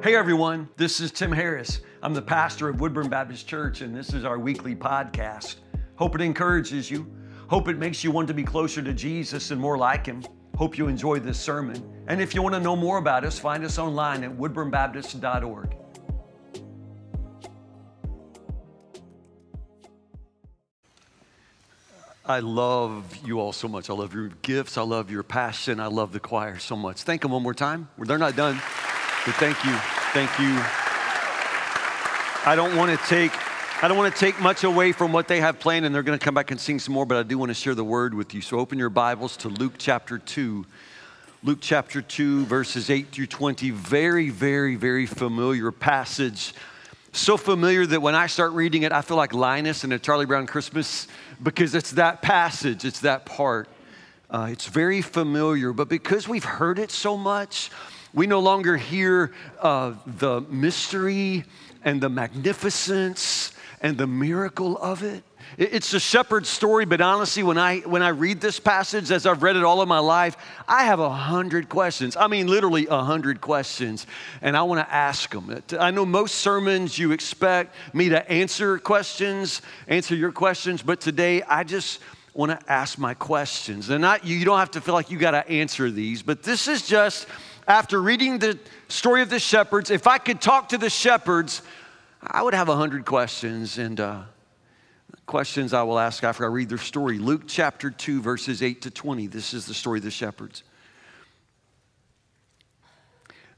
Hey everyone, this is Tim Harris. I'm the pastor of Woodburn Baptist Church, and this is our weekly podcast. Hope it encourages you. Hope it makes you want to be closer to Jesus and more like Him. Hope you enjoy this sermon. And if you want to know more about us, find us online at woodburnbaptist.org. I love you all so much. I love your gifts. I love your passion. I love the choir so much. Thank them one more time. They're not done, but thank you. Thank you. I don't want to take I don't want to take much away from what they have planned, and they're going to come back and sing some more, but I do want to share the word with you. So open your Bibles to Luke chapter 2. Luke chapter 2, verses 8 through 20. Very, very, very familiar passage. So familiar that when I start reading it, I feel like Linus in a Charlie Brown Christmas because it's that passage, it's that part. Uh, it's very familiar, but because we've heard it so much, we no longer hear uh, the mystery and the magnificence and the miracle of it. It's a shepherd's story, but honestly, when I when I read this passage, as I've read it all of my life, I have a hundred questions. I mean, literally a hundred questions, and I want to ask them. I know most sermons you expect me to answer questions, answer your questions, but today I just want to ask my questions. And not you don't have to feel like you got to answer these, but this is just after reading the story of the shepherds. If I could talk to the shepherds, I would have a hundred questions and. Uh, questions I will ask after I read their story. Luke chapter 2, verses 8 to 20. This is the story of the shepherds.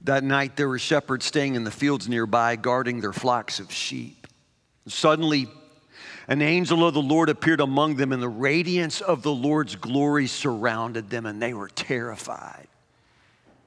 That night, there were shepherds staying in the fields nearby, guarding their flocks of sheep. Suddenly, an angel of the Lord appeared among them, and the radiance of the Lord's glory surrounded them, and they were terrified.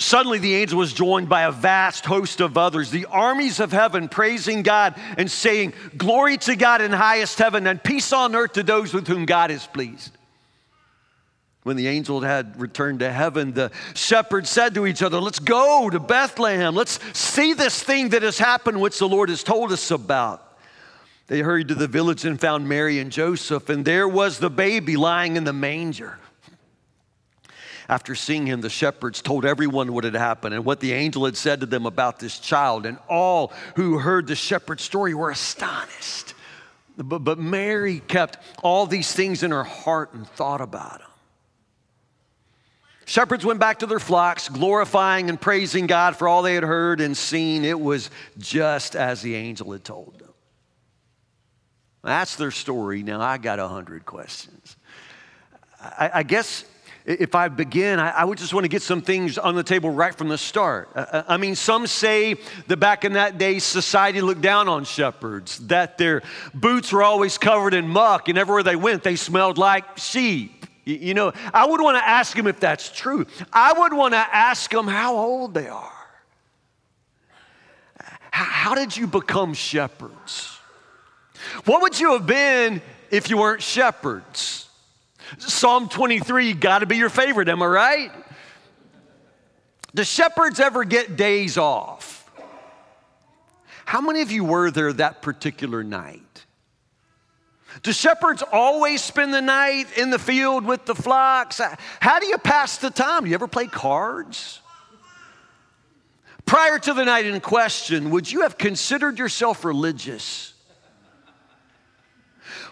Suddenly, the angel was joined by a vast host of others, the armies of heaven, praising God and saying, Glory to God in highest heaven, and peace on earth to those with whom God is pleased. When the angel had returned to heaven, the shepherds said to each other, Let's go to Bethlehem. Let's see this thing that has happened, which the Lord has told us about. They hurried to the village and found Mary and Joseph, and there was the baby lying in the manger. After seeing him, the shepherds told everyone what had happened and what the angel had said to them about this child. And all who heard the shepherd's story were astonished. But, but Mary kept all these things in her heart and thought about them. Shepherds went back to their flocks, glorifying and praising God for all they had heard and seen. It was just as the angel had told them. That's their story. Now, I got a hundred questions. I, I, guess if I begin, I, would just want to get some things on the table right from the start. I, I mean, some say that back in that day, society looked down on shepherds, that their boots were always covered in muck, and everywhere they went, they smelled like sheep. You know, I would want to ask them if that's true. I would want to ask them how old they are. How did you become shepherds? What would you have been if you weren't shepherds? Psalm 23 got to be your favorite, am I right? Do shepherds ever get days off? How many of you were there that particular night? Do shepherds always spend the night in the field with the flocks? How do you pass the time? Do you ever play cards? Prior to the night in question, would you have considered yourself religious?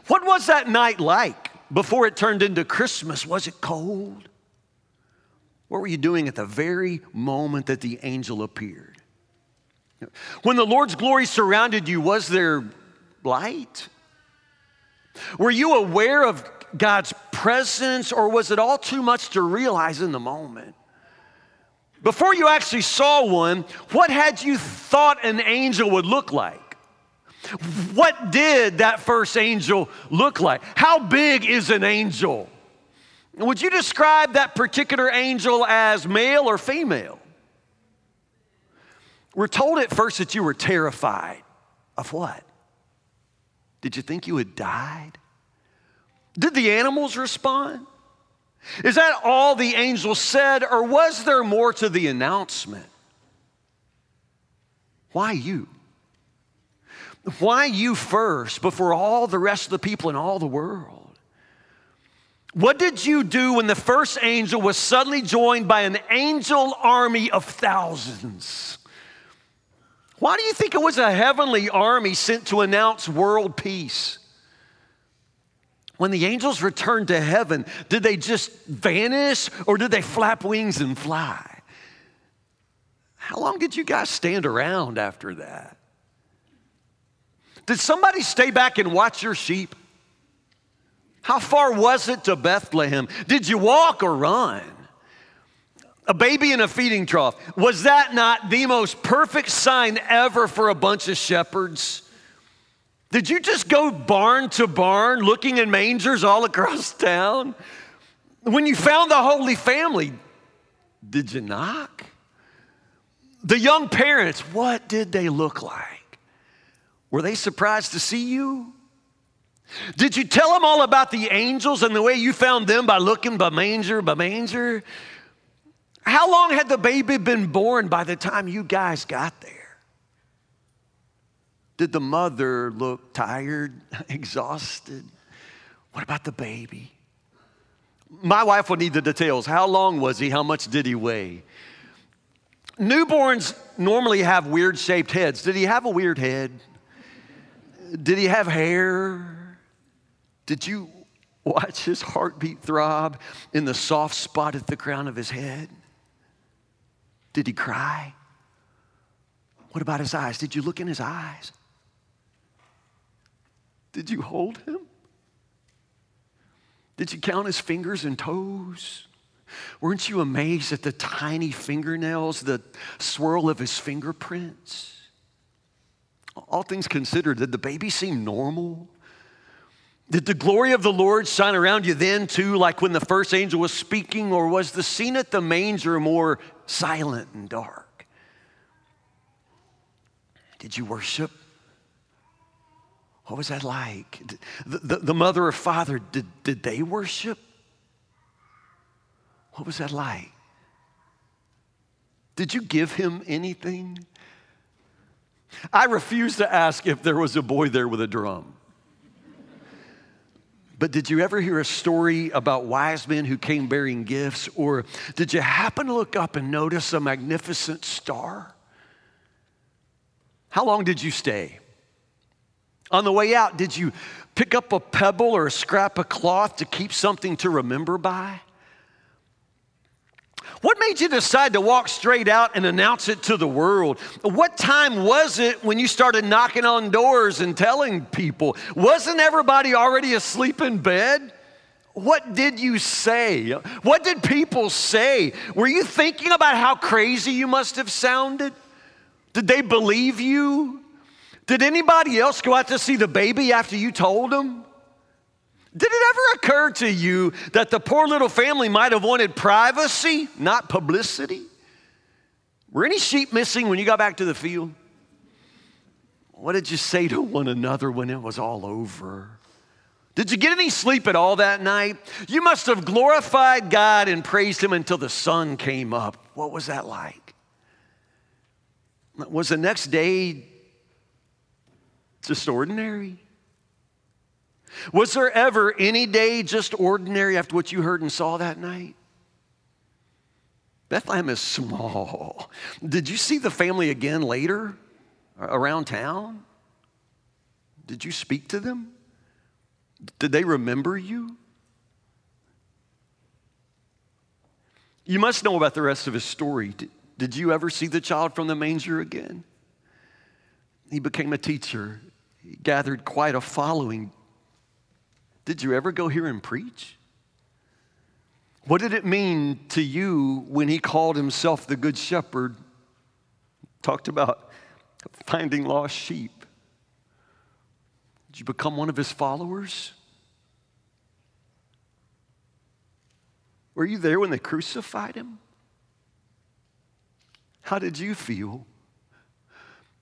What was that night like before it turned into Christmas? Was it cold? What were you doing at the very moment that the angel appeared? When the Lord's glory surrounded you, was there light? Were you aware of God's presence, or was it all too much to realize in the moment? Before you actually saw one, what had you thought an angel would look like? What did that first angel look like? How big is an angel? Would you describe that particular angel as male or female? We're told at first that you were terrified of what? Did you think you had died? Did the animals respond? Is that all the angel said, or was there more to the announcement? Why you? Why you first before all the rest of the people in all the world? What did you do when the first angel was suddenly joined by an angel army of thousands? Why do you think it was a heavenly army sent to announce world peace? When the angels returned to heaven, did they just vanish or did they flap wings and fly? How long did you guys stand around after that? Did somebody stay back and watch your sheep? How far was it to Bethlehem? Did you walk or run? A baby in a feeding trough. Was that not the most perfect sign ever for a bunch of shepherds? Did you just go barn to barn looking in mangers all across town? When you found the Holy Family, did you knock? The young parents, what did they look like? Were they surprised to see you? Did you tell them all about the angels and the way you found them by looking by manger by manger? How long had the baby been born by the time you guys got there? Did the mother look tired, exhausted? What about the baby? My wife will need the details. How long was he? How much did he weigh? Newborns normally have weird shaped heads. Did he have a weird head? Did he have hair? Did you watch his heartbeat throb in the soft spot at the crown of his head? Did he cry? What about his eyes? Did you look in his eyes? Did you hold him? Did you count his fingers and toes? Weren't you amazed at the tiny fingernails, the swirl of his fingerprints? All things considered, did the baby seem normal? Did the glory of the Lord shine around you then too, like when the first angel was speaking, or was the scene at the manger more silent and dark? Did you worship? What was that like? The, the, the, mother or father, did, did they worship? What was that like? Did you give him anything? I refuse to ask if there was a boy there with a drum. But did you ever hear a story about wise men who came bearing gifts? Or did you happen to look up and notice a magnificent star? How long did you stay? On the way out, did you pick up a pebble or a scrap of cloth to keep something to remember by? What made you decide to walk straight out and announce it to the world? What time was it when you started knocking on doors and telling people? Wasn't everybody already asleep in bed? What did you say? What did people say? Were you thinking about how crazy you must have sounded? Did they believe you? Did anybody else go out to see the baby after you told them? Did it ever occur to you that the poor little family might have wanted privacy, not publicity? Were any sheep missing when you got back to the field? What did you say to one another when it was all over? Did you get any sleep at all that night? You must have glorified God and praised Him until the sun came up. What was that like? Was the next day just ordinary? Was there ever any day just ordinary after what you heard and saw that night? Bethlehem is small. Did you see the family again later around town? Did you speak to them? Did they remember you? You must know about the rest of his story. Did, you ever see the child from the manger again? He became a teacher he gathered quite a following. Did you ever go hear him preach? What did it mean to you when he called himself the Good Shepherd? Talked about finding lost sheep. Did you become one of his followers? Were you there when they crucified him? How did you feel?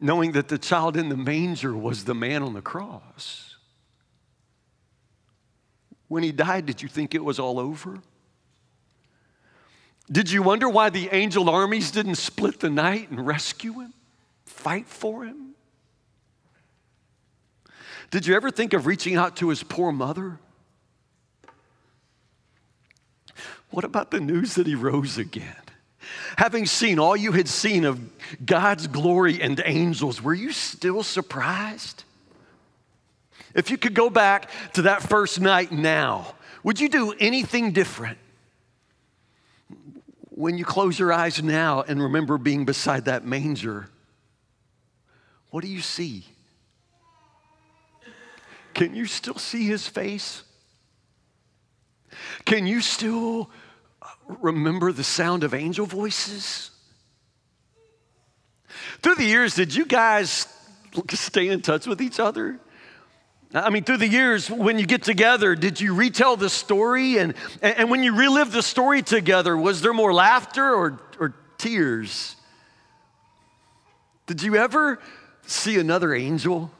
knowing that the child in the manger was the man on the cross? When he died, did you think it was all over? Did you wonder why the angel armies didn't split the night and rescue him, fight for him? Did you ever think of reaching out to his poor mother? What about the news that he rose again? Having seen all you had seen of God's glory and angels, were you still surprised? If you could go back to that first night now, would you do anything different? When you close your eyes now and remember being beside that manger, what do you see? Can you still see his face? Can you still uh, remember the sound of angel voices? Through the years, did you guys stay in touch with each other? I mean, through the years, when you get together, did you retell the story? And, and when you relive the story together, was there more laughter or, or tears? Did you ever see another angel?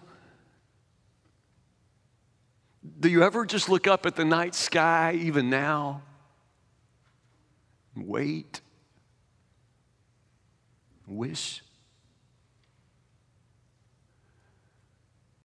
Do you ever just look up at the night sky, even now? Wait. Wish.